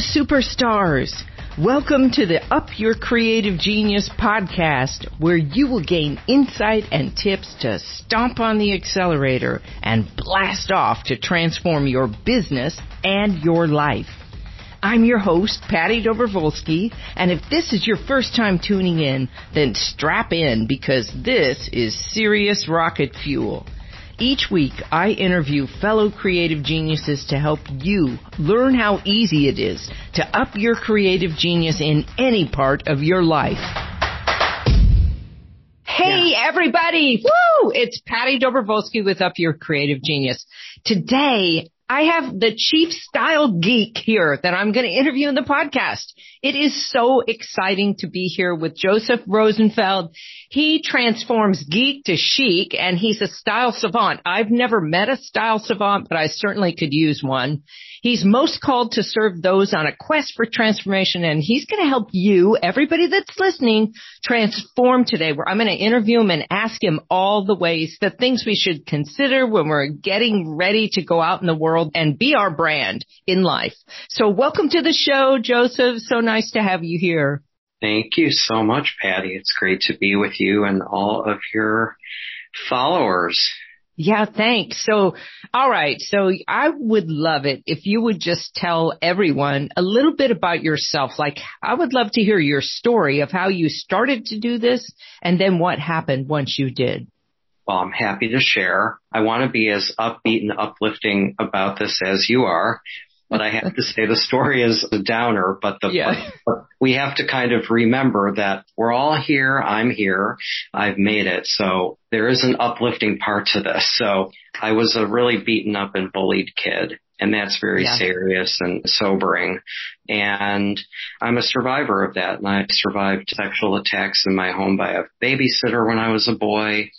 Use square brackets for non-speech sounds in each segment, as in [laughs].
superstars. Welcome to the Up Your Creative Genius podcast, where you will gain insight and tips to stomp on the accelerator and blast off to transform your business and your life. I'm your host, Patty Dobrovolsky, and if this is your first time tuning in, then strap in because this is serious rocket fuel. Each week, I interview fellow creative geniuses to help you learn how easy it is to up your creative genius in any part of your life. Hey yeah. everybody! Woo! It's Patty Dobrovolsky with Up Your Creative Genius. Today, I have the chief style geek here that I'm going to interview in the podcast. It is so exciting to be here with Joseph Rosenfeld. He transforms geek to chic and he's a style savant. I've never met a style savant, but I certainly could use one. He's most called to serve those on a quest for transformation and he's going to help you, everybody that's listening, transform today where I'm going to interview him and ask him all the ways, the things we should consider when we're getting ready to go out in the world and be our brand in life. So welcome to the show, Joseph. So nice to have you here. Thank you so much, Patty. It's great to be with you and all of your followers. Yeah, thanks. So, all right. So I would love it if you would just tell everyone a little bit about yourself. Like I would love to hear your story of how you started to do this and then what happened once you did. Well, I'm happy to share. I want to be as upbeat and uplifting about this as you are but I have to say the story is a downer, but the, yeah. but we have to kind of remember that we're all here. I'm here. I've made it. So there is an uplifting part to this. So I was a really beaten up and bullied kid. And that's very yeah. serious and sobering. And I'm a survivor of that. And I survived sexual attacks in my home by a babysitter when I was a boy.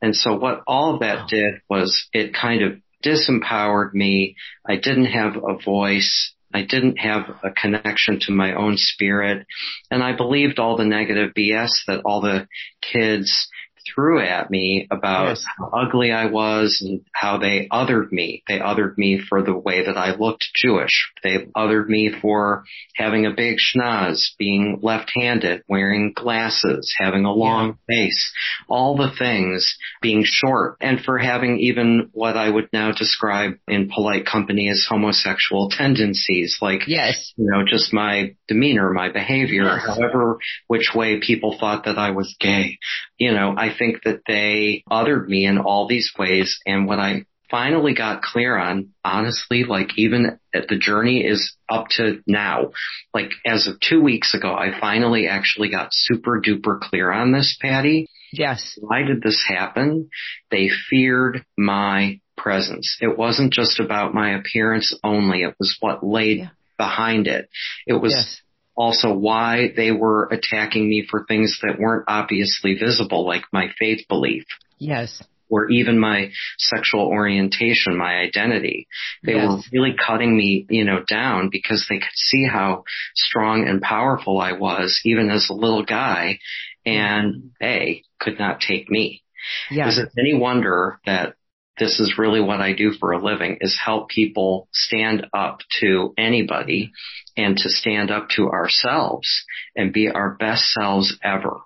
And so what all of that did was it kind of disempowered me. I didn't have a voice. I didn't have a connection to my own spirit. And I believed all the negative BS that all the kids threw at me about yes. how ugly I was and how they othered me. They othered me for the way that I looked Jewish. They othered me for having a big schnoz, being left-handed, wearing glasses, having a long yeah. face, all the things, being short, and for having even what I would now describe in polite company as homosexual tendencies, like, yes. you know, just my demeanor, my behavior, yes. however which way people thought that I was gay. You know, I think that they othered me in all these ways. And what I finally got clear on, honestly, like even the journey is up to now, like as of two weeks ago, I finally actually got super duper clear on this, Patty. Yes. Why did this happen? They feared my presence. It wasn't just about my appearance only. It was what laid yeah. behind it. It was yes also why they were attacking me for things that weren't obviously visible, like my faith belief. Yes. Or even my sexual orientation, my identity. They yes. were really cutting me, you know, down because they could see how strong and powerful I was, even as a little guy, and mm-hmm. they could not take me. Yeah. Is it any wonder that this is really what I do for a living is help people stand up to anybody and to stand up to ourselves and be our best selves ever.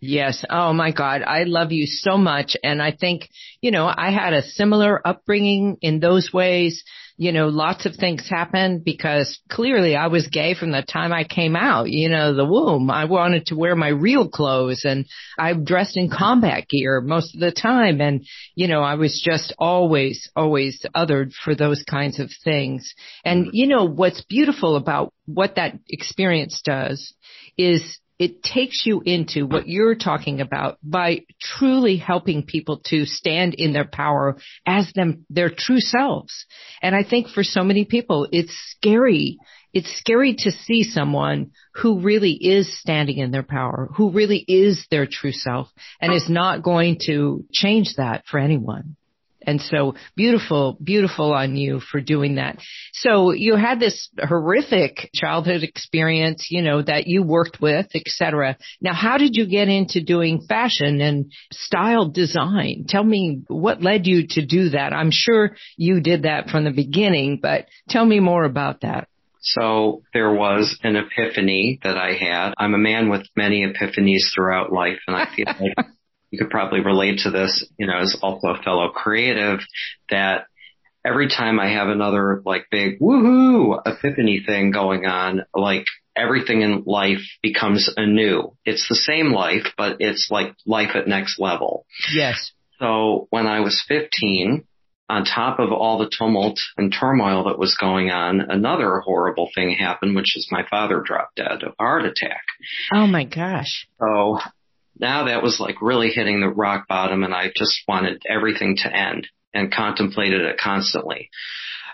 Yes. Oh my God. I love you so much. And I think, you know, I had a similar upbringing in those ways you know, lots of things happened because clearly I was gay from the time I came out, you know, the womb. I wanted to wear my real clothes and I dressed in combat gear most of the time. And, you know, I was just always, always othered for those kinds of things. And, mm-hmm. you know, what's beautiful about what that experience does is it takes you into what you're talking about by truly helping people to stand in their power as them, their true selves. And I think for so many people, it's scary. It's scary to see someone who really is standing in their power, who really is their true self and is not going to change that for anyone. And so beautiful, beautiful on you for doing that. So you had this horrific childhood experience, you know, that you worked with, etc. Now, how did you get into doing fashion and style design? Tell me what led you to do that. I'm sure you did that from the beginning, but tell me more about that. So there was an epiphany that I had. I'm a man with many epiphanies throughout life and I feel like [laughs] you could probably relate to this, you know, as also a fellow creative that every time I have another like big woohoo epiphany thing going on, like everything in life becomes anew. It's the same life, but it's like life at next level. Yes. So when I was 15, on top of all the tumult and turmoil that was going on, another horrible thing happened, which is my father dropped dead of a heart attack. Oh my gosh. So now that was like really hitting the rock bottom and I just wanted everything to end and contemplated it constantly.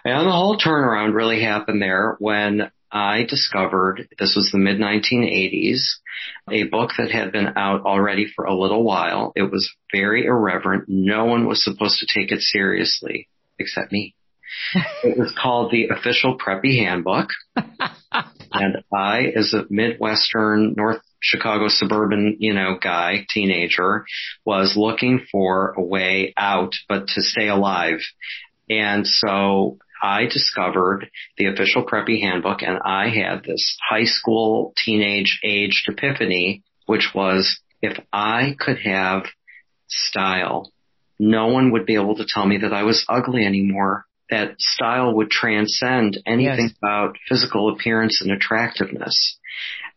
And the whole turnaround really happened there when I discovered, this was the mid 1980s, a book that had been out already for a little while. It was very irreverent. No one was supposed to take it seriously except me. [laughs] it was called the Official Preppy Handbook. [laughs] and I, as a Midwestern North Chicago suburban, you know, guy, teenager, was looking for a way out, but to stay alive. And so I discovered the official preppy handbook and I had this high school teenage aged epiphany, which was if I could have style, no one would be able to tell me that I was ugly anymore. That style would transcend anything yes. about physical appearance and attractiveness.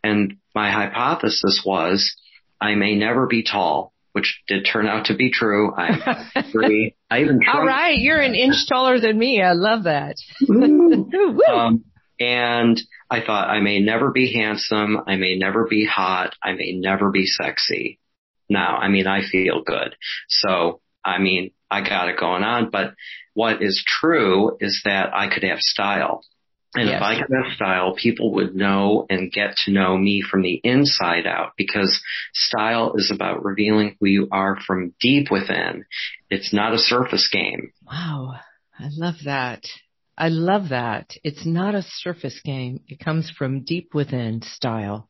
And my hypothesis was I may never be tall, which did turn out to be true. I [laughs] agree. I even All right, you're an inch taller than me. I love that. [laughs] um, and I thought I may never be handsome. I may never be hot. I may never be sexy. Now, I mean, I feel good. So, I mean, I got it going on. But what is true is that I could have style. And yes. if I could have style, people would know and get to know me from the inside out because style is about revealing who you are from deep within. It's not a surface game. Wow. I love that. I love that. It's not a surface game. It comes from deep within style.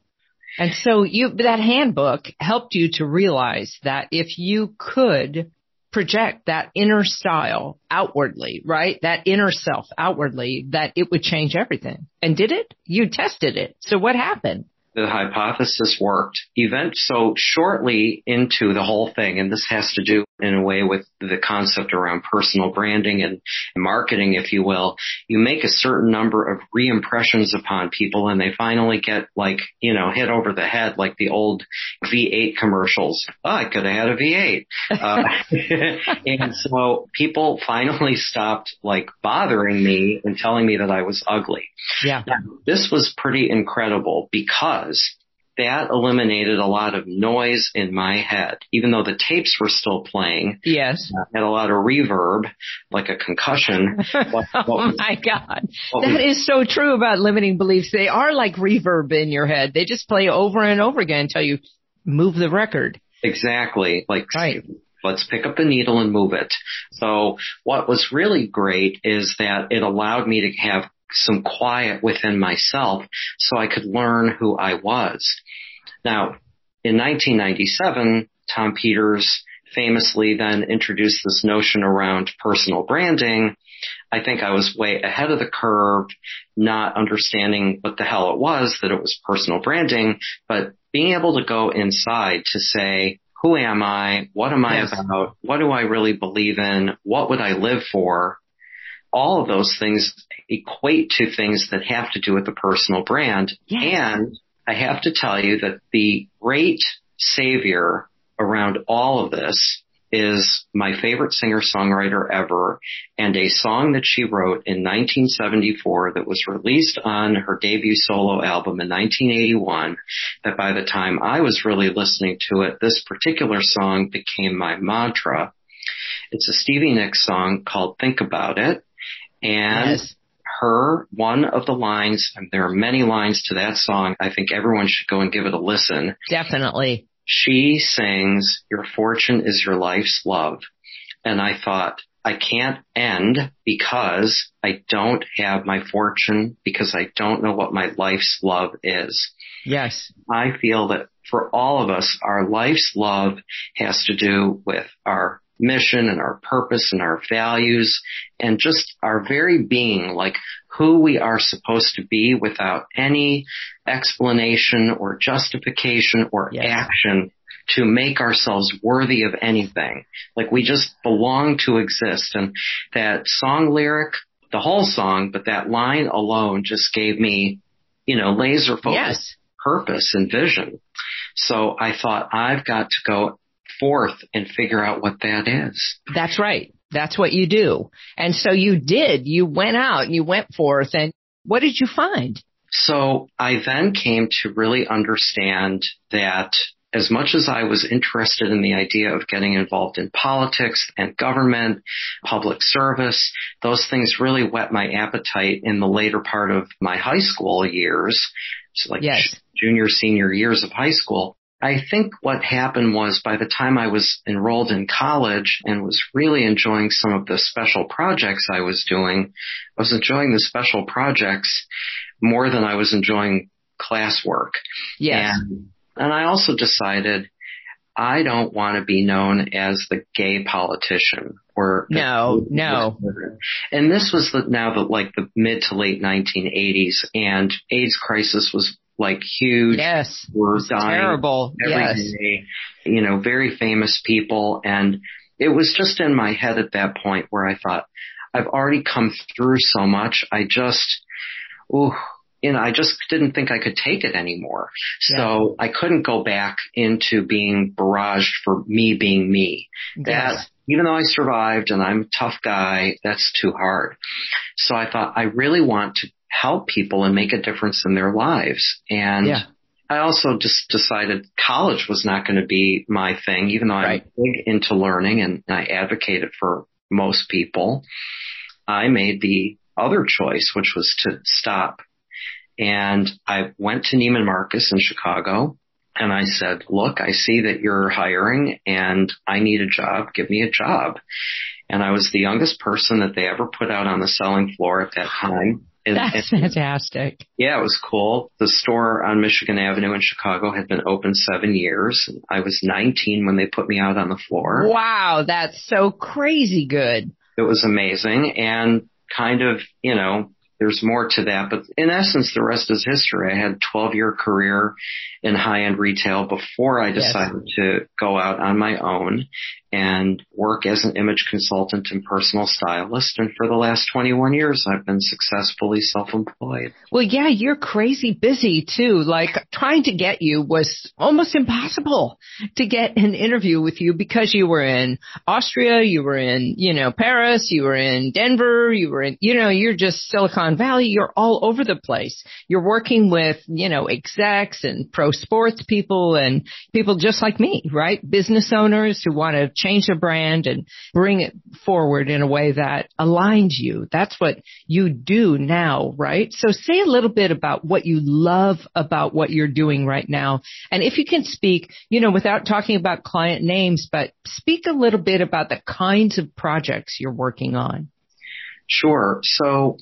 And so you, that handbook helped you to realize that if you could project that inner style outwardly, right? That inner self outwardly, that it would change everything. And did it? You tested it. So what happened? the hypothesis worked. Event so shortly into the whole thing, and this has to do in a way with the concept around personal branding and marketing, if you will. You make a certain number of re-impressions upon people and they finally get like, you know, hit over the head like the old V8 commercials. Oh, I could have had a V8. Uh, [laughs] and so people finally stopped like bothering me and telling me that I was ugly. Yeah. Now, this was pretty incredible because that eliminated a lot of noise in my head, even though the tapes were still playing. Yes. Uh, had a lot of reverb, like a concussion. [laughs] what, what oh was, my God. That was, is so true about limiting beliefs. They are like reverb in your head. They just play over and over again until you move the record. Exactly. Like, right. Let's pick up the needle and move it. So what was really great is that it allowed me to have some quiet within myself so I could learn who I was. Now, in 1997, Tom Peters famously then introduced this notion around personal branding. I think I was way ahead of the curve, not understanding what the hell it was that it was personal branding, but being able to go inside to say, who am I? What am I yes. about? What do I really believe in? What would I live for? All of those things equate to things that have to do with the personal brand. Yes. And I have to tell you that the great savior around all of this is my favorite singer songwriter ever and a song that she wrote in 1974 that was released on her debut solo album in 1981 that by the time I was really listening to it, this particular song became my mantra. It's a Stevie Nicks song called Think About It. And yes her, one of the lines, and there are many lines to that song. I think everyone should go and give it a listen. Definitely. She sings, your fortune is your life's love. And I thought, I can't end because I don't have my fortune because I don't know what my life's love is. Yes. I feel that for all of us, our life's love has to do with our mission and our purpose and our values and just our very being, like who we are supposed to be without any explanation or justification or yes. action to make ourselves worthy of anything. Like we just belong to exist. And that song lyric, the whole song, but that line alone just gave me, you know, laser focus, yes. purpose and vision. So I thought I've got to go forth and figure out what that is. That's right. That's what you do. And so you did. You went out and you went forth and what did you find? So I then came to really understand that as much as I was interested in the idea of getting involved in politics and government, public service, those things really whet my appetite in the later part of my high school years. So like yes. junior, senior years of high school. I think what happened was by the time I was enrolled in college and was really enjoying some of the special projects I was doing, I was enjoying the special projects more than I was enjoying classwork. Yes. And, and I also decided I don't want to be known as the gay politician or no, no. And this was the, now the like the mid to late 1980s, and AIDS crisis was like huge. Yes. Were dying terrible. every yes. day. You know, very famous people. And it was just in my head at that point where I thought, I've already come through so much. I just, ooh, you know, I just didn't think I could take it anymore. Yeah. So I couldn't go back into being barraged for me being me. Yes. Even though I survived and I'm a tough guy, that's too hard. So I thought I really want to help people and make a difference in their lives. And yeah. I also just decided college was not going to be my thing, even though right. I'm big into learning and I advocated for most people. I made the other choice, which was to stop. And I went to Neiman Marcus in Chicago and I said, look, I see that you're hiring and I need a job. Give me a job. And I was the youngest person that they ever put out on the selling floor at that time. And, That's and, fantastic. Yeah, it was cool. The store on Michigan Avenue in Chicago had been open seven years. I was 19 when they put me out on the floor. Wow, that's so crazy good. It was amazing and kind of, you know, there's more to that, but in essence, the rest is history. I had a 12 year career in high end retail before I decided yes. to go out on my own and work as an image consultant and personal stylist. And for the last 21 years, I've been successfully self-employed. Well, yeah, you're crazy busy too. Like trying to get you was almost impossible to get an interview with you because you were in Austria, you were in, you know, Paris, you were in Denver, you were in, you know, you're just Silicon Valley. You're all over the place. You're working with, you know, execs and pro sports people and people just like me, right? Business owners who want to change a brand and bring it forward in a way that aligns you. That's what you do now, right? So say a little bit about what you love about what you're doing right now. And if you can speak, you know, without talking about client names, but speak a little bit about the kinds of projects you're working on. Sure. So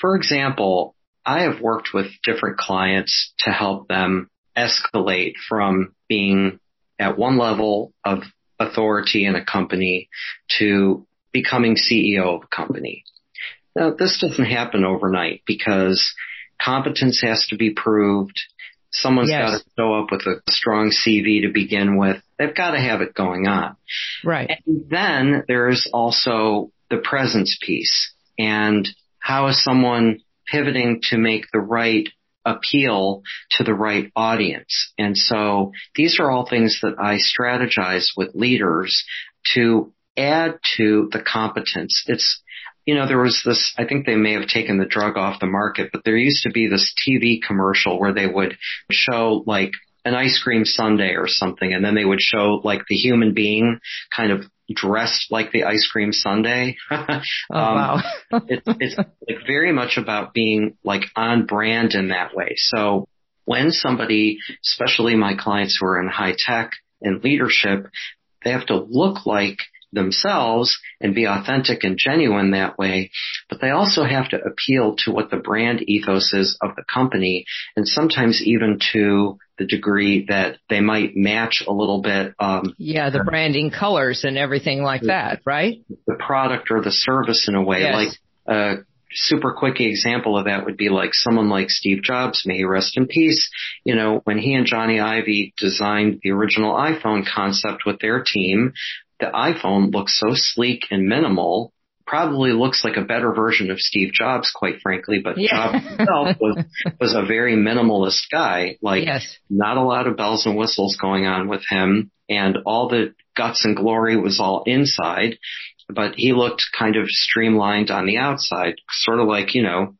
for example, I have worked with different clients to help them escalate from being at one level of authority in a company to becoming CEO of a company. Now, this doesn't happen overnight because competence has to be proved. Someone's yes. got to show up with a strong CV to begin with. They've got to have it going on. Right. And then there's also the presence piece and how is someone pivoting to make the right appeal to the right audience. And so these are all things that I strategize with leaders to add to the competence. It's, you know, there was this, I think they may have taken the drug off the market, but there used to be this TV commercial where they would show like an ice cream sundae or something and then they would show like the human being kind of dressed like the ice cream sundae. [laughs] oh, um, wow. [laughs] it, it's like very much about being like on brand in that way. So when somebody, especially my clients who are in high tech and leadership, they have to look like themselves and be authentic and genuine that way, but they also have to appeal to what the brand ethos is of the company and sometimes even to the degree that they might match a little bit. Um, yeah, the branding colors and everything like that, right? The product or the service in a way. Yes. Like a super quick example of that would be like someone like Steve Jobs, may he rest in peace. You know, when he and Jony Ive designed the original iPhone concept with their team, the iPhone looks so sleek and minimal probably looks like a better version of Steve Jobs, quite frankly, but yeah. Jobs himself [laughs] was, was a very minimalist guy. Like yes. not a lot of bells and whistles going on with him and all the guts and glory was all inside, but he looked kind of streamlined on the outside, sort of like, you know,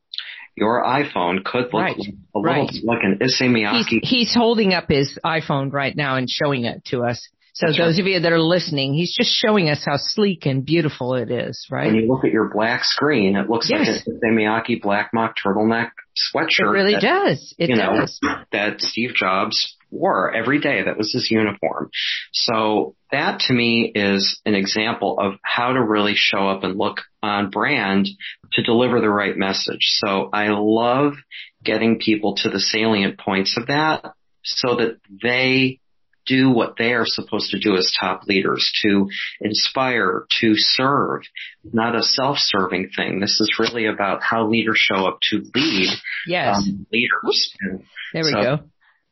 your iPhone could look right. a little right. like an Issey Miyake. He's, he's holding up his iPhone right now and showing it to us. So That's those right. of you that are listening, he's just showing us how sleek and beautiful it is, right? When you look at your black screen, it looks yes. like a Miyake black mock turtleneck sweatshirt. It really that, does. It you does. Know, that Steve Jobs wore every day. That was his uniform. So that to me is an example of how to really show up and look on brand to deliver the right message. So I love getting people to the salient points of that so that they do what they are supposed to do as top leaders to inspire, to serve, not a self-serving thing. This is really about how leaders show up to lead yes. um, leaders. And there we so go.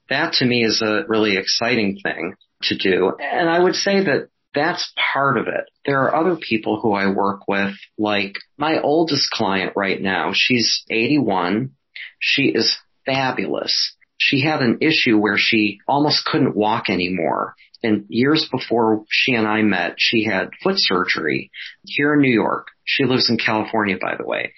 That to me is a really exciting thing to do. And I would say that that's part of it. There are other people who I work with, like my oldest client right now. She's 81. She is fabulous she had an issue where she almost couldn't walk anymore. And years before she and I met, she had foot surgery here in New York. She lives in California, by the way.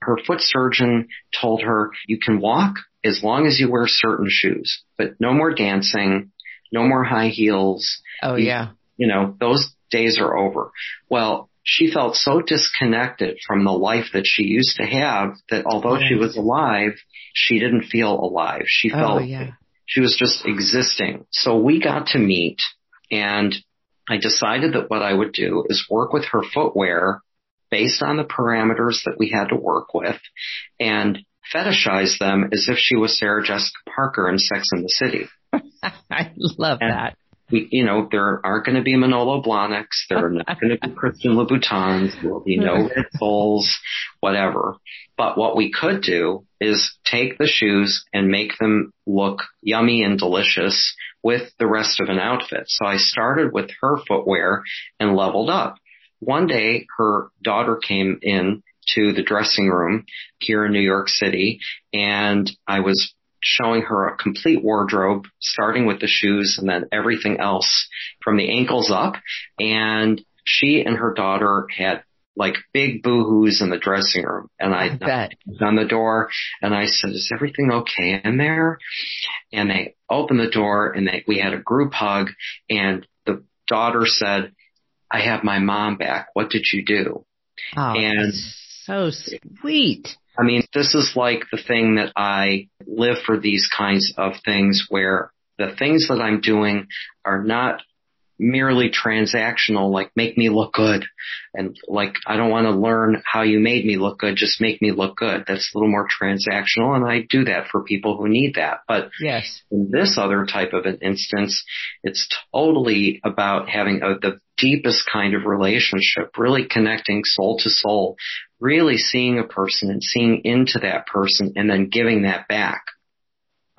Her foot surgeon told her, you can walk as long as you wear certain shoes, but no more dancing, no more high heels. Oh you, yeah. You know, those days are over. Well, she felt so disconnected from the life that she used to have that although she was alive, she didn't feel alive. She oh, felt oh, yeah. she was just existing. So we got to meet and I decided that what I would do is work with her footwear based on the parameters that we had to work with and fetishize them as if she was Sarah Jessica Parker in Sex and the City. [laughs] I love and, that we, you know, there aren't going to be Manolo Blahniks. There are not going to be [laughs] Christian Louboutins. There will be no Red Bulls, whatever. But what we could do is take the shoes and make them look yummy and delicious with the rest of an outfit. So I started with her footwear and leveled up. One day her daughter came in to the dressing room here in New York City and I was showing her a complete wardrobe, starting with the shoes and then everything else from the ankles up. And she and her daughter had like big boohoo's in the dressing room. And I, I on the door and I said, is everything okay in there? And they opened the door and they, we had a group hug and the daughter said, I have my mom back. What did you do? Oh, and so sweet. I mean, this is like the thing that I live for these kinds of things where the things that I'm doing are not merely transactional, like make me look good. And like, I don't want to learn how you made me look good, just make me look good. That's a little more transactional and I do that for people who need that. But yes, in this other type of an instance, it's totally about having a, the deepest kind of relationship, really connecting soul to soul, really seeing a person and seeing into that person and then giving that back.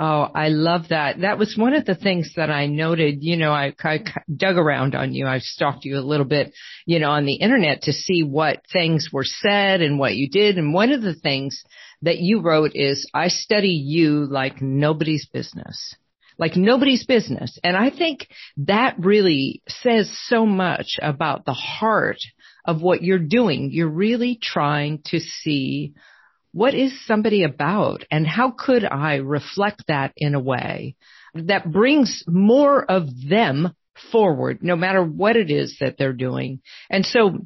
Oh, I love that. That was one of the things that I noted. You know, I, I dug around on you. I stalked you a little bit, you know, on the internet to see what things were said and what you did. And one of the things that you wrote is, I study you like nobody's business. Like nobody's business. And I think that really says so much about the heart of what you're doing. You're really trying to see what is somebody about and how could I reflect that in a way that brings more of them forward, no matter what it is that they're doing. And so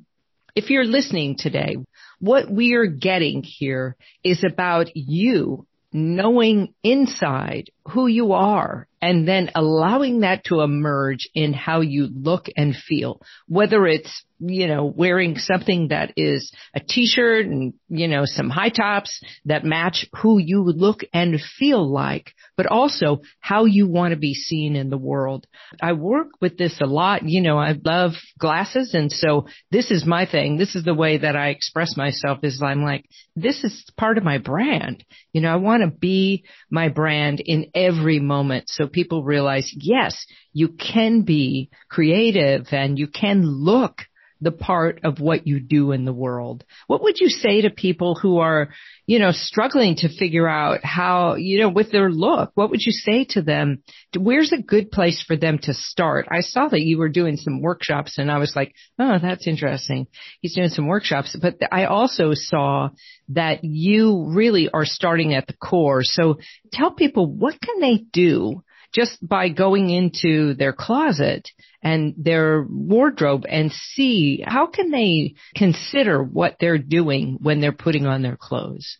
if you're listening today, what we are getting here is about you knowing inside who you are and then allowing that to emerge in how you look and feel, whether it's, you know, wearing something that is a t-shirt and, you know, some high tops that match who you look and feel like, but also how you want to be seen in the world. I work with this a lot. You know, I love glasses. And so this is my thing. This is the way that I express myself is I'm like, this is part of my brand. You know, I want to be my brand in every moment. So people realize, yes, you can be creative and you can look the part of what you do in the world. What would you say to people who are, you know, struggling to figure out how, you know, with their look? What would you say to them? Where's a good place for them to start? I saw that you were doing some workshops and I was like, oh, that's interesting. He's doing some workshops, but I also saw that you really are starting at the core. So tell people what can they do just by going into their closet and their wardrobe and see how can they consider what they're doing when they're putting on their clothes?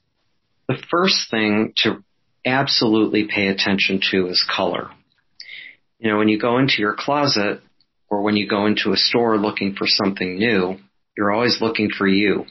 The first thing to absolutely pay attention to is color. You know, when you go into your closet or when you go into a store looking for something new, you're always looking for you.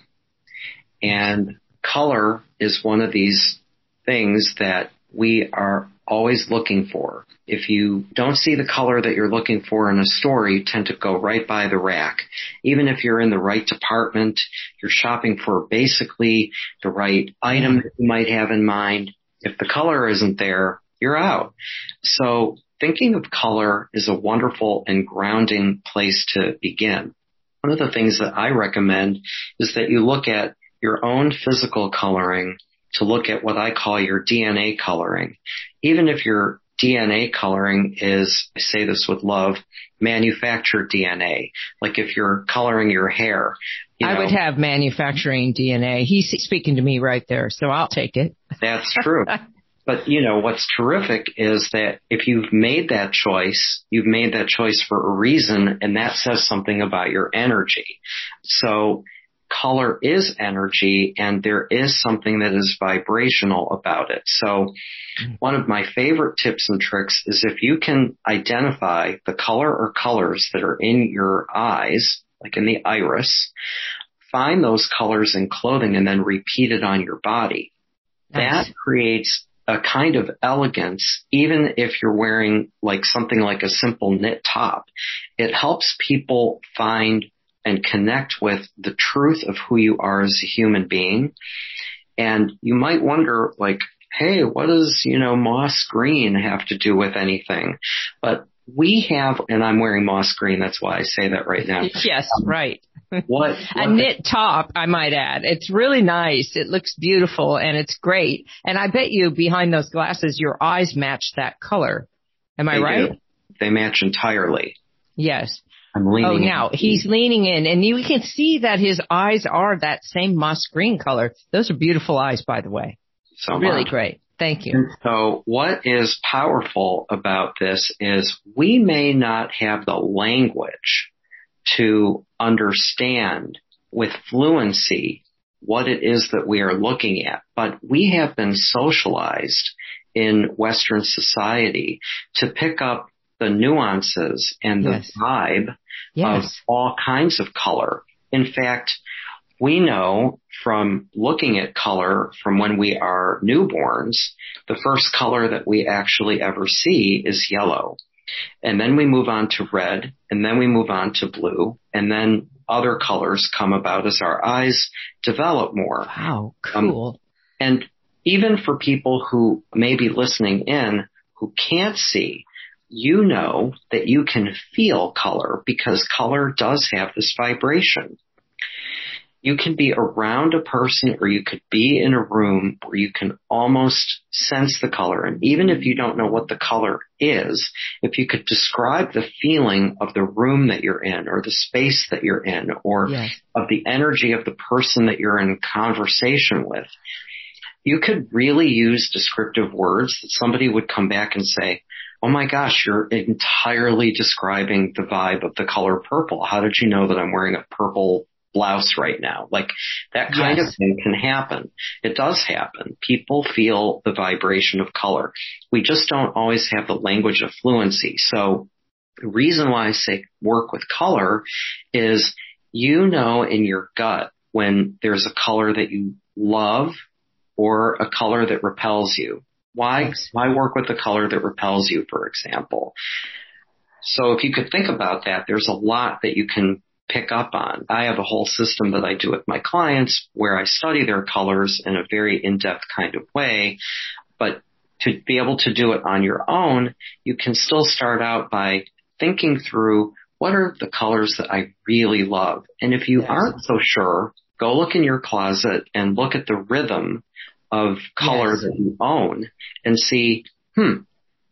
And color is one of these things that we are always looking for. If you don't see the color that you're looking for in a store, you tend to go right by the rack. Even if you're in the right department, you're shopping for basically the right item that you might have in mind. If the color isn't there, you're out. So thinking of color is a wonderful and grounding place to begin. One of the things that I recommend is that you look at your own physical coloring to look at what I call your DNA coloring. Even if your DNA coloring is, I say this with love, manufactured DNA. Like if you're coloring your hair. You I would have manufacturing DNA. He's speaking to me right there, so I'll take it. That's true. [laughs] but you know, what's terrific is that if you've made that choice, you've made that choice for a reason and that says something about your energy. So color is energy and there is something that is vibrational about it. So mm. one of my favorite tips and tricks is if you can identify the color or colors that are in your eyes, like in the iris, find those colors in clothing and then repeat it on your body. Nice. That creates a kind of elegance, even if you're wearing like something like a simple knit top. It helps people find and connect with the truth of who you are as a human being. And you might wonder like, hey, what does, you know, moss green have to do with anything? But we have, and I'm wearing moss green, that's why I say that right now. Yes, um, right. What, [laughs] what a knit top, I might add. It's really nice. It looks beautiful and it's great. And I bet you behind those glasses, your eyes match that color. Am I right? Do. They match entirely. Yes. I'm leaning. Oh, now in. he's leaning in, and you can see that his eyes are that same moss green color. Those are beautiful eyes, by the way. So really much. great. Thank you. And so what is powerful about this is we may not have the language to understand with fluency what it is that we are looking at, but we have been socialized in Western society to pick up the nuances and the yes. vibe yes. of all kinds of color. In fact, we know from looking at color from when we are newborns, the first color that we actually ever see is yellow. And then we move on to red, and then we move on to blue, and then other colors come about as our eyes develop more. Wow, um, cool. Um, and even for people who may be listening in who can't see, you know that you can feel color because color does have this vibration. You can be around a person or you could be in a room where you can almost sense the color. And even if you don't know what the color is, if you could describe the feeling of the room that you're in or the space that you're in or yes. of the energy of the person that you're in conversation with, you could really use descriptive words that somebody would come back and say, oh my gosh, you're entirely describing the vibe of the color purple. How did you know that I'm wearing a purple blouse right now. Like that kind yes. of thing can happen. It does happen. People feel the vibration of color. We just don't always have the language of fluency. So the reason why I say work with color is you know in your gut when there's a color that you love or a color that repels you. Why, why work with the color that repels you, for example? So if you could think about that, there's a lot that you can pick up on. I have a whole system that I do with my clients where I study their colors in a very in-depth kind of way. But to be able to do it on your own, you can still start out by thinking through what are the colors that I really love? And if you yes. aren't so sure, go look in your closet and look at the rhythm of color yes. that you own and see, hmm,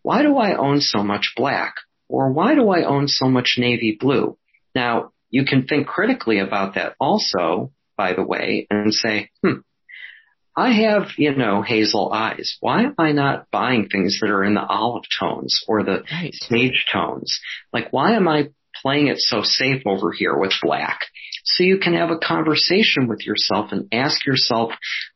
why do I own so much black? Or why do I own so much navy blue? Now, you can think critically about that also, by the way, and say, hmm, I have, you know, hazel eyes. Why am I not buying things that are in the olive tones or the sage tones? Like, why am I playing it so safe over here with black? So you can have a conversation with yourself and ask yourself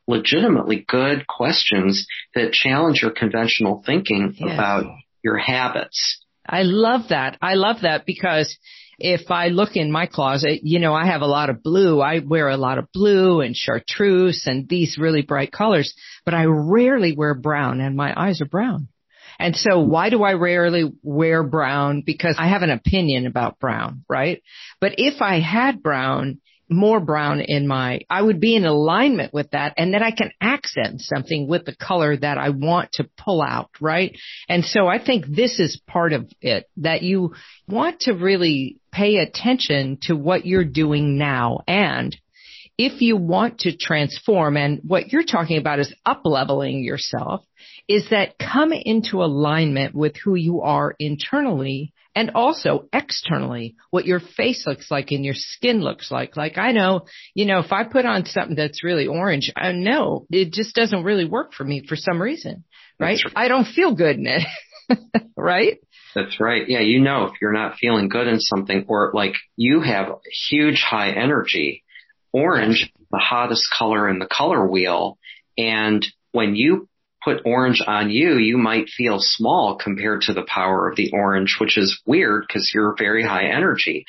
legitimately good questions that challenge your conventional thinking yes. about your habits. I love that. I love that because if I look in my closet, you know, I have a lot of blue. I wear a lot of blue and chartreuse and these really bright colors, but I rarely wear brown and my eyes are brown. And so why do I rarely wear brown? Because I have an opinion about brown, right? But if I had brown, more brown in my, I would be in alignment with that and then I can accent something with the color that I want to pull out, right? And so I think this is part of it that you want to really pay attention to what you're doing now and if you want to transform and what you're talking about is up leveling yourself is that come into alignment with who you are internally and also externally, what your face looks like and your skin looks like. Like I know, you know, if I put on something that's really orange, I know it just doesn't really work for me for some reason, right? right. I don't feel good in it, [laughs] right? That's right. Yeah, you know if you're not feeling good in something or like you have huge high energy, orange, the hottest color in the color wheel, and when you put orange on you, you might feel small compared to the power of the orange, which is weird because you're very high energy.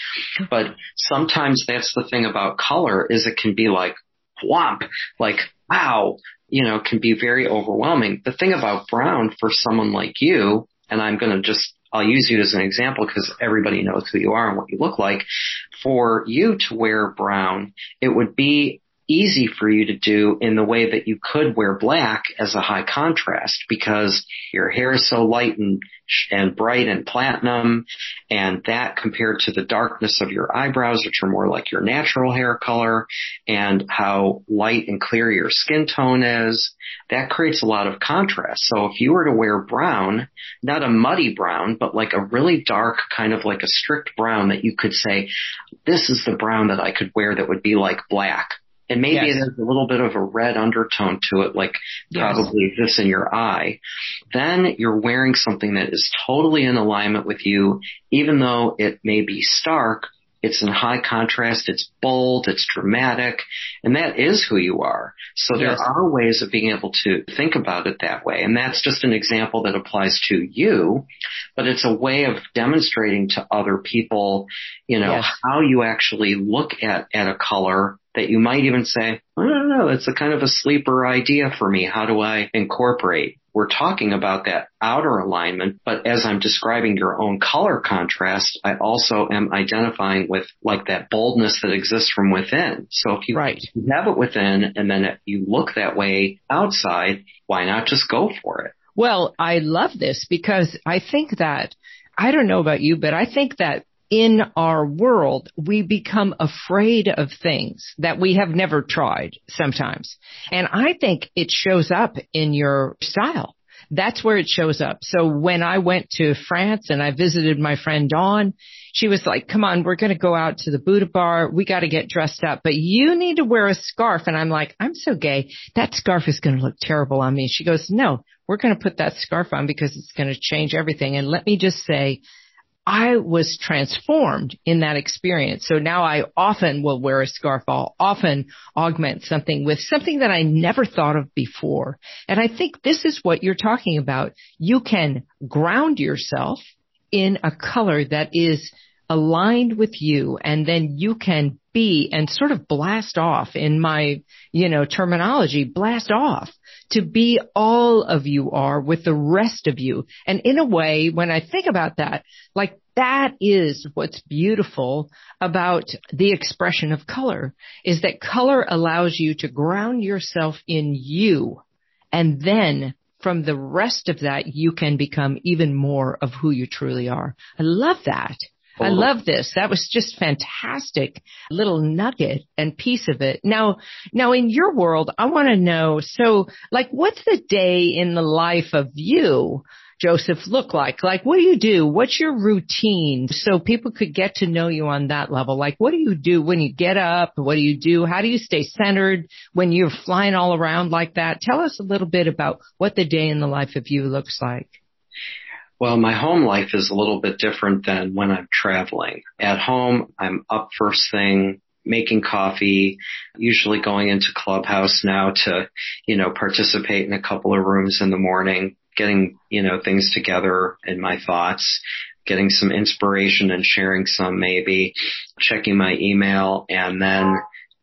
But sometimes that's the thing about color is it can be like whomp, like wow, you know, can be very overwhelming. The thing about brown for someone like you, and I'm going to just I'll use you as an example because everybody knows who you are and what you look like. For you to wear brown, it would be easy for you to do in the way that you could wear black as a high contrast because your hair is so light and and bright and platinum and that compared to the darkness of your eyebrows which are more like your natural hair color and how light and clear your skin tone is that creates a lot of contrast. So if you were to wear brown not a muddy brown but like a really dark kind of like a strict brown that you could say this is the brown that I could wear that would be like black and maybe yes. it has a little bit of a red undertone to it, like yes. probably this in your eye, then you're wearing something that is totally in alignment with you, even though it may be stark, it's in high contrast, it's bold, it's dramatic, and that is who you are. So yes. there are ways of being able to think about it that way. And that's just an example that applies to you, but it's a way of demonstrating to other people, you know, yes. how you actually look at, at a color that you might even say, I don't know, that's a kind of a sleeper idea for me. How do I incorporate? We're talking about that outer alignment, but as I'm describing your own color contrast, I also am identifying with like that boldness that exists from within. So if you right. have it within and then you look that way outside, why not just go for it? Well, I love this because I think that I don't know about you, but I think that in our world, we become afraid of things that we have never tried sometimes. And I think it shows up in your style. That's where it shows up. So when I went to France and I visited my friend Dawn, she was like, come on, we're going to go out to the Buddha bar. We got to get dressed up, but you need to wear a scarf. And I'm like, I'm so gay. That scarf is going to look terrible on me. She goes, no, we're going to put that scarf on because it's going to change everything. And let me just say, I was transformed in that experience. So now I often will wear a scarf. I'll often augment something with something that I never thought of before. And I think this is what you're talking about. You can ground yourself in a color that is aligned with you and then you can be and sort of blast off in my, you know, terminology, blast off to be all of you are with the rest of you. And in a way, when I think about that, like that is what's beautiful about the expression of color is that color allows you to ground yourself in you and then from the rest of that, you can become even more of who you truly are. I love that. I love this. That was just fantastic little nugget and piece of it. Now, now in your world, I want to know, so like what's the day in the life of you? Joseph look like? Like, what do you do? What's your routine? So people could get to know you on that level. Like, what do you do when you get up? What do you do? How do you stay centered when you're flying all around like that? Tell us a little bit about what the day in the life of you looks like. Well, my home life is a little bit different than when I'm traveling. At home, I'm up first thing, making coffee, usually going into Clubhouse now to, you know, participate in a couple of rooms in the morning, getting, you know, things together in my thoughts, getting some inspiration and sharing some maybe, checking my email and then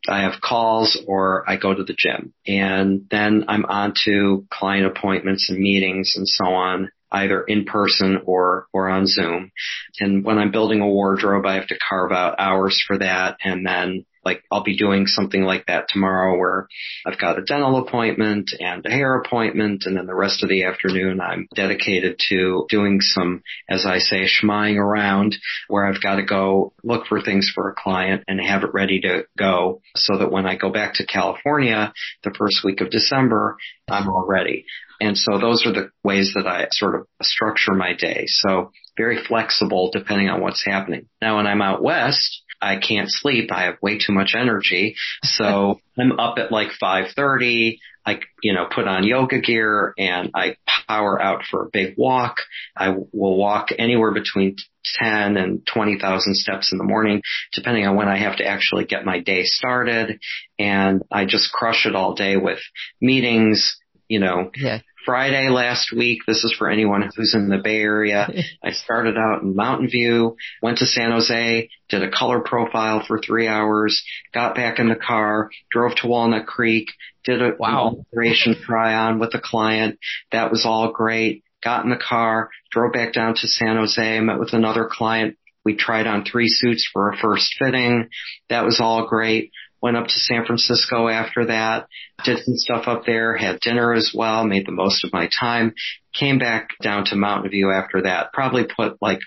I have calls or I go to the gym and then I'm on to client appointments and meetings and so on either in person or, or on Zoom. And when I'm building a wardrobe, I have to carve out hours for that and then like I'll be doing something like that tomorrow where I've got a dental appointment and a hair appointment and then the rest of the afternoon I'm dedicated to doing some, as I say, schmying around where I've got to go look for things for a client and have it ready to go so that when I go back to California the first week of December, I'm all ready. And so those are the ways that I sort of structure my day. So very flexible depending on what's happening. Now when I'm out west, I can't sleep. I have way too much energy. So [laughs] I'm up at like 5:30. I, you know, put on yoga gear and I power out for a big walk. I will walk anywhere between 10 and 20,000 steps in the morning, depending on when I have to actually get my day started. And I just crush it all day with meetings, you know, yeah. Friday last week. This is for anyone who's in the Bay Area. [laughs] I started out in Mountain View, went to San Jose, did a color profile for three hours, got back in the car, drove to Walnut Creek, did a wow. operation try on with a client. That was all great. Got in the car, drove back down to San Jose, met with another client. We tried on three suits for a first fitting. That was all great went up to San Francisco after that, did some stuff up there, had dinner as well, made the most of my time, came back down to Mountain View after that, probably put like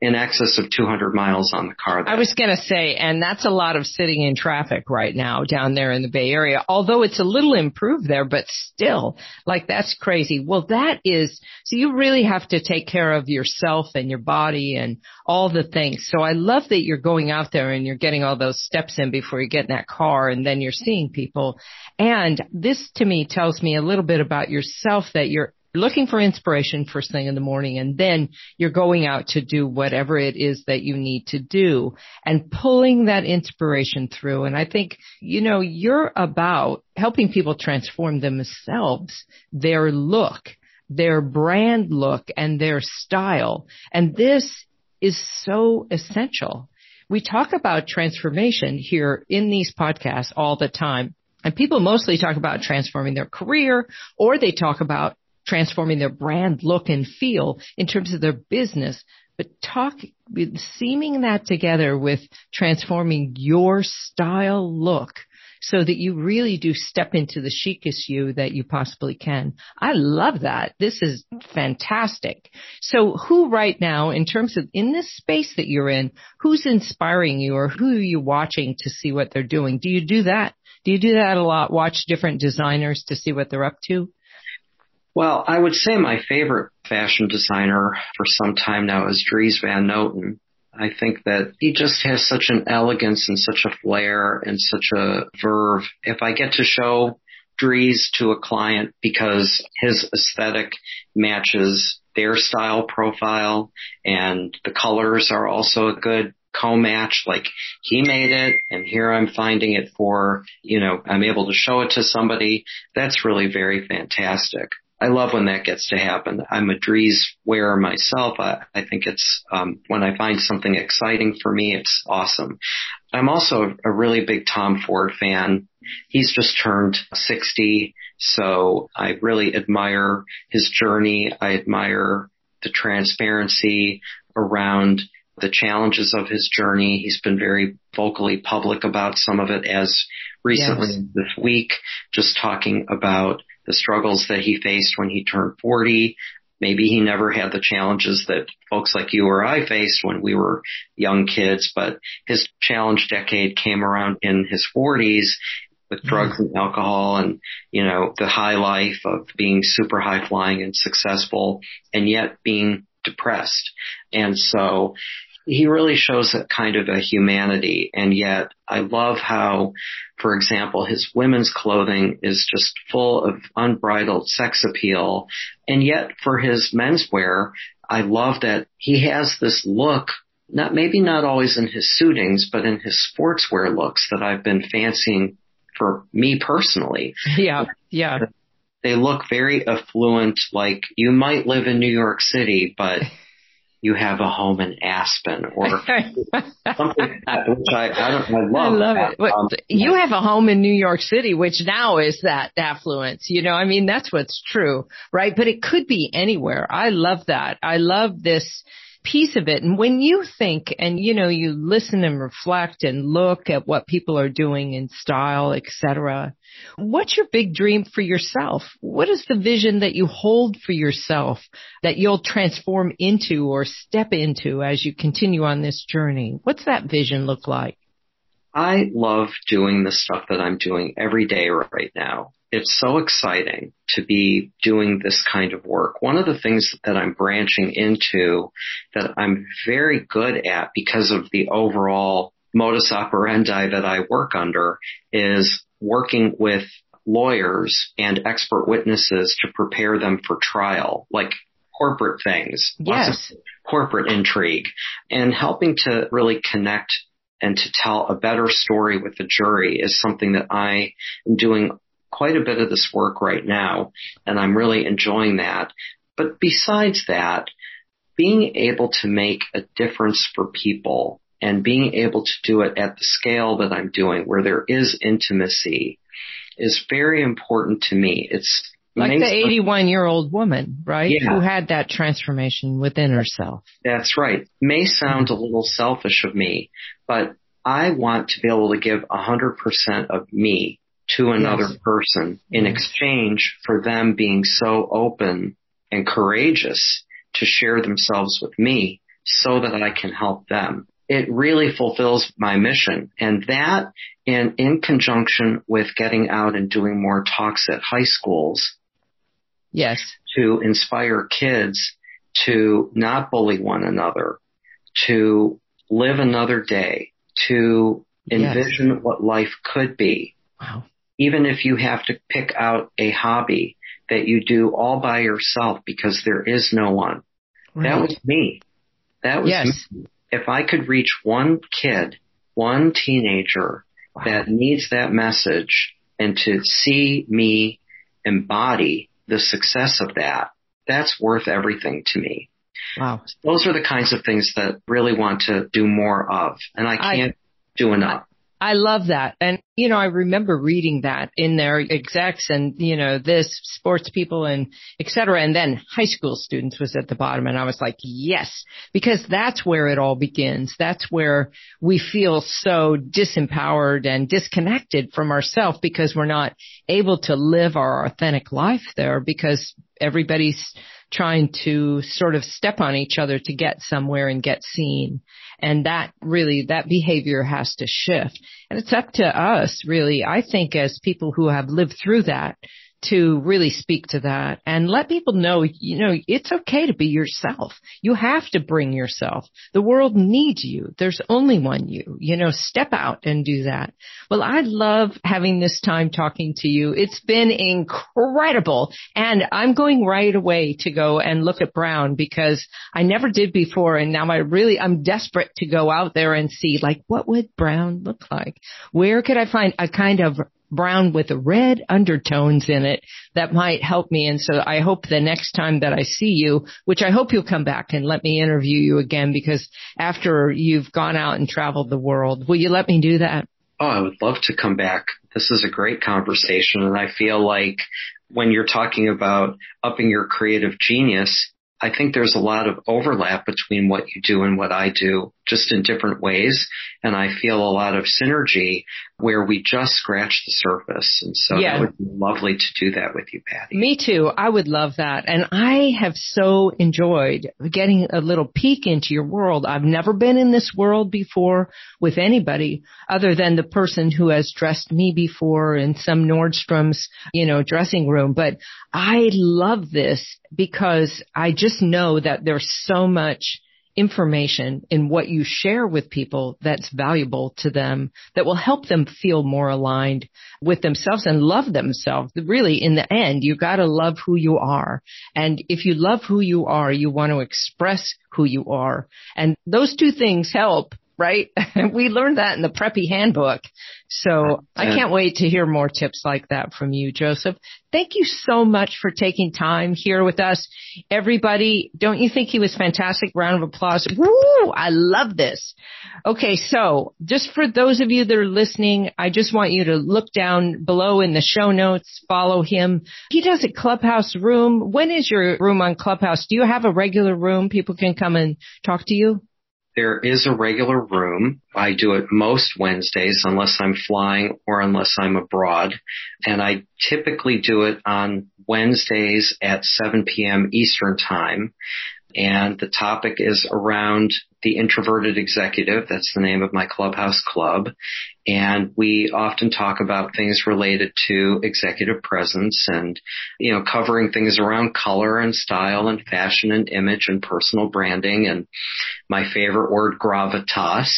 in excess of 200 miles on the car. There. I was going to say, and that's a lot of sitting in traffic right now down there in the Bay Area, although it's a little improved there, but still, like that's crazy. Well, that is, so you really have to take care of yourself and your body and all the things. So I love that you're going out there and you're getting all those steps in before you get in that car and then you're seeing people. And this to me tells me a little bit about yourself that you're looking for inspiration first thing in the morning and then you're going out to do whatever it is that you need to do and pulling that inspiration through. And I think, you know, you're about helping people transform themselves, their look, their brand look and their style. And this is so essential. We talk about transformation here in these podcasts all the time. And people mostly talk about transforming their career or they talk about transforming their brand look and feel in terms of their business, but talk, seaming that together with transforming your style look so that you really do step into the chicest you that you possibly can. I love that. This is fantastic. So who right now, in terms of in this space that you're in, who's inspiring you or who are you watching to see what they're doing? Do you do that? Do you do that a lot? Watch different designers to see what they're up to? Well, I would say my favorite fashion designer for some time now is Dries Van Noten. I think that he just has such an elegance and such a flair and such a verve. If I get to show Dries to a client because his aesthetic matches their style profile and the colors are also a good co-match. Like he made it and here I'm finding it for, you know, I'm able to show it to somebody. That's really very fantastic. I love when that gets to happen. I'm a Dries wearer myself. I, I think it's um, when I find something exciting for me, it's awesome. I'm also a really big Tom Ford fan. He's just turned 60, so I really admire his journey. I admire the transparency around the challenges of his journey. He's been very vocally public about some of it as recently yes. this week, just talking about the struggles that he faced when he turned 40. Maybe he never had the challenges that folks like you or I faced when we were young kids, but his challenge decade came around in his 40s with mm-hmm. drugs and alcohol and, you know, the high life of being super high flying and successful and yet being depressed. And so he really shows a kind of a humanity and yet I love how, for example, his women's clothing is just full of unbridled sex appeal. And yet for his menswear, I love that he has this look not maybe not always in his suitings, but in his sportswear looks that I've been fancying for me personally. Yeah, yeah. They look very affluent, like you might live in New York City, but [laughs] you have a home in Aspen or [laughs] something that, which I, I don't, I love. I love that. it. Um, you have a home in New York City, which now is that affluence. You know, I mean, that's what's true, right? But it could be anywhere. I love that. I love this piece of it. And when you think and you know, you listen and reflect and look at what people are doing in style, etc. What's your big dream for yourself? What is the vision that you hold for yourself that you'll transform into or step into as you continue on this journey? What's that vision look like? I love doing the stuff that I'm doing every day right now it's so exciting to be doing this kind of work. One of the things that I'm branching into that I'm very good at because of the overall modus operandi that I work under is working with lawyers and expert witnesses to prepare them for trial, like corporate things, yes. corporate intrigue, and helping to really connect and to tell a better story with the jury is something that I am doing quite a bit of this work right now, and I'm really enjoying that. But besides that, being able to make a difference for people and being able to do it at the scale that I'm doing where there is intimacy is very important to me. It's like the 81 year old woman, right? Yeah. Who had that transformation within herself. That's right. May sound a little selfish of me, but I want to be able to give 100% of me to another yes. person in yes. exchange for them being so open and courageous to share themselves with me so that I can help them. It really fulfills my mission and that in, in conjunction with getting out and doing more talks at high schools. Yes. To inspire kids to not bully one another, to live another day, to envision yes. what life could be. Wow even if you have to pick out a hobby that you do all by yourself because there is no one. Right. That was me. That was yes. me. If I could reach one kid, one teenager wow. that needs that message and to see me embody the success of that, that's worth everything to me. Wow. Those are the kinds of things that really want to do more of, and I can't I, do enough. I love that. And, you know, I remember reading that in their execs and, you know, this sports people and et cetera. And then high school students was at the bottom. And I was like, yes, because that's where it all begins. That's where we feel so disempowered and disconnected from ourselves because we're not able to live our authentic life there because everybody's trying to sort of step on each other to get somewhere and get seen. And that really, that behavior has to shift. And it's up to us really, I think as people who have lived through that to really speak to that and let people know, you know, it's okay to be yourself. You have to bring yourself. The world needs you. There's only one you, you know, step out and do that. Well, I love having this time talking to you. It's been incredible. And I'm going right away to go and look at Brown because I never did before. And now I really, I'm desperate to go out there and see like, what would Brown look like? Where could I find a kind of brown with red undertones in it that might help me. And so I hope the next time that I see you, which I hope you'll come back and let me interview you again because after you've gone out and traveled the world, will you let me do that? Oh, I would love to come back. This is a great conversation and I feel like when you're talking about upping your creative genius, I think there's a lot of overlap between what you do and what I do, just in different ways. And I feel a lot of synergy where we just scratch the surface. And so yeah. would be lovely to do that with you, Patty. Me too. I would love that. And I have so enjoyed getting a little peek into your world. I've never been in this world before with anybody other than the person who has dressed me before in some Nordstrom's, you know, dressing room. But I love this because I just know that there's so much information in what you share with people that's valuable to them that will help them feel more aligned with themselves and love themselves. Really, in the end, you gotta love who you are. And if you love who you are, you want to express who you are. And those two things help right? [laughs] we learned that in the preppy handbook. So I can't wait to hear more tips like that from you, Joseph. Thank you so much for taking time here with us. Everybody, don't you think he was fantastic? Round of applause. Woo! I love this. Okay. So just for those of you that are listening, I just want you to look down below in the show notes, follow him. He does a clubhouse room. When is your room on clubhouse? Do you have a regular room people can come and talk to you? There is a regular room. I do it most Wednesdays unless I'm flying or unless I'm abroad. And I typically do it on Wednesdays at 7 p.m. Eastern time. And the topic is around the introverted executive. That's the name of my clubhouse club. And we often talk about things related to executive presence and, you know, covering things around color and style and fashion and image and personal branding and my favorite word, gravitas.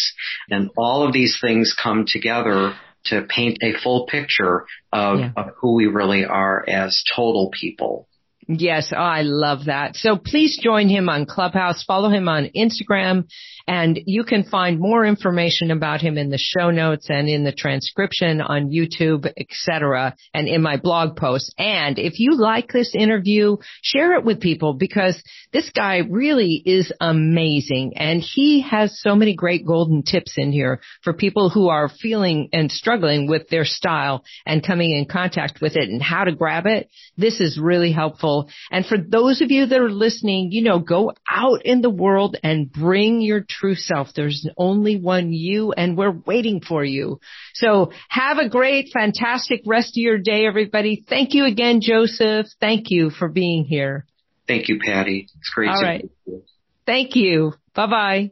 And all of these things come together to paint a full picture of, yeah. of who we really are as total people. Yes, I love that. So please join him on Clubhouse, follow him on Instagram, and you can find more information about him in the show notes and in the transcription on YouTube, etc., and in my blog post. And if you like this interview, share it with people because this guy really is amazing and he has so many great golden tips in here for people who are feeling and struggling with their style and coming in contact with it and how to grab it. This is really helpful and for those of you that are listening, you know, go out in the world and bring your true self. There's only one you and we're waiting for you. So have a great, fantastic rest of your day, everybody. Thank you again, Joseph. Thank you for being here. Thank you, Patty. It's great All right. You. Thank you. Bye bye.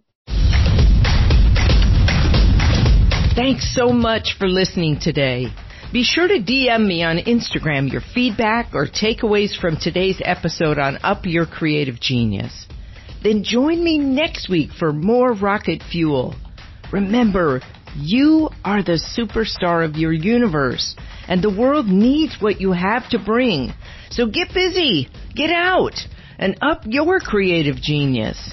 Thanks so much for listening today. Be sure to DM me on Instagram your feedback or takeaways from today's episode on Up Your Creative Genius. Then join me next week for more rocket fuel. Remember, you are the superstar of your universe and the world needs what you have to bring. So get busy, get out, and up your creative genius.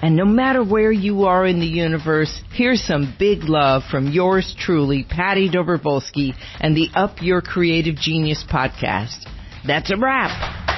And no matter where you are in the universe, here's some big love from yours truly, Patty Dobrowolski and the Up Your Creative Genius podcast. That's a wrap.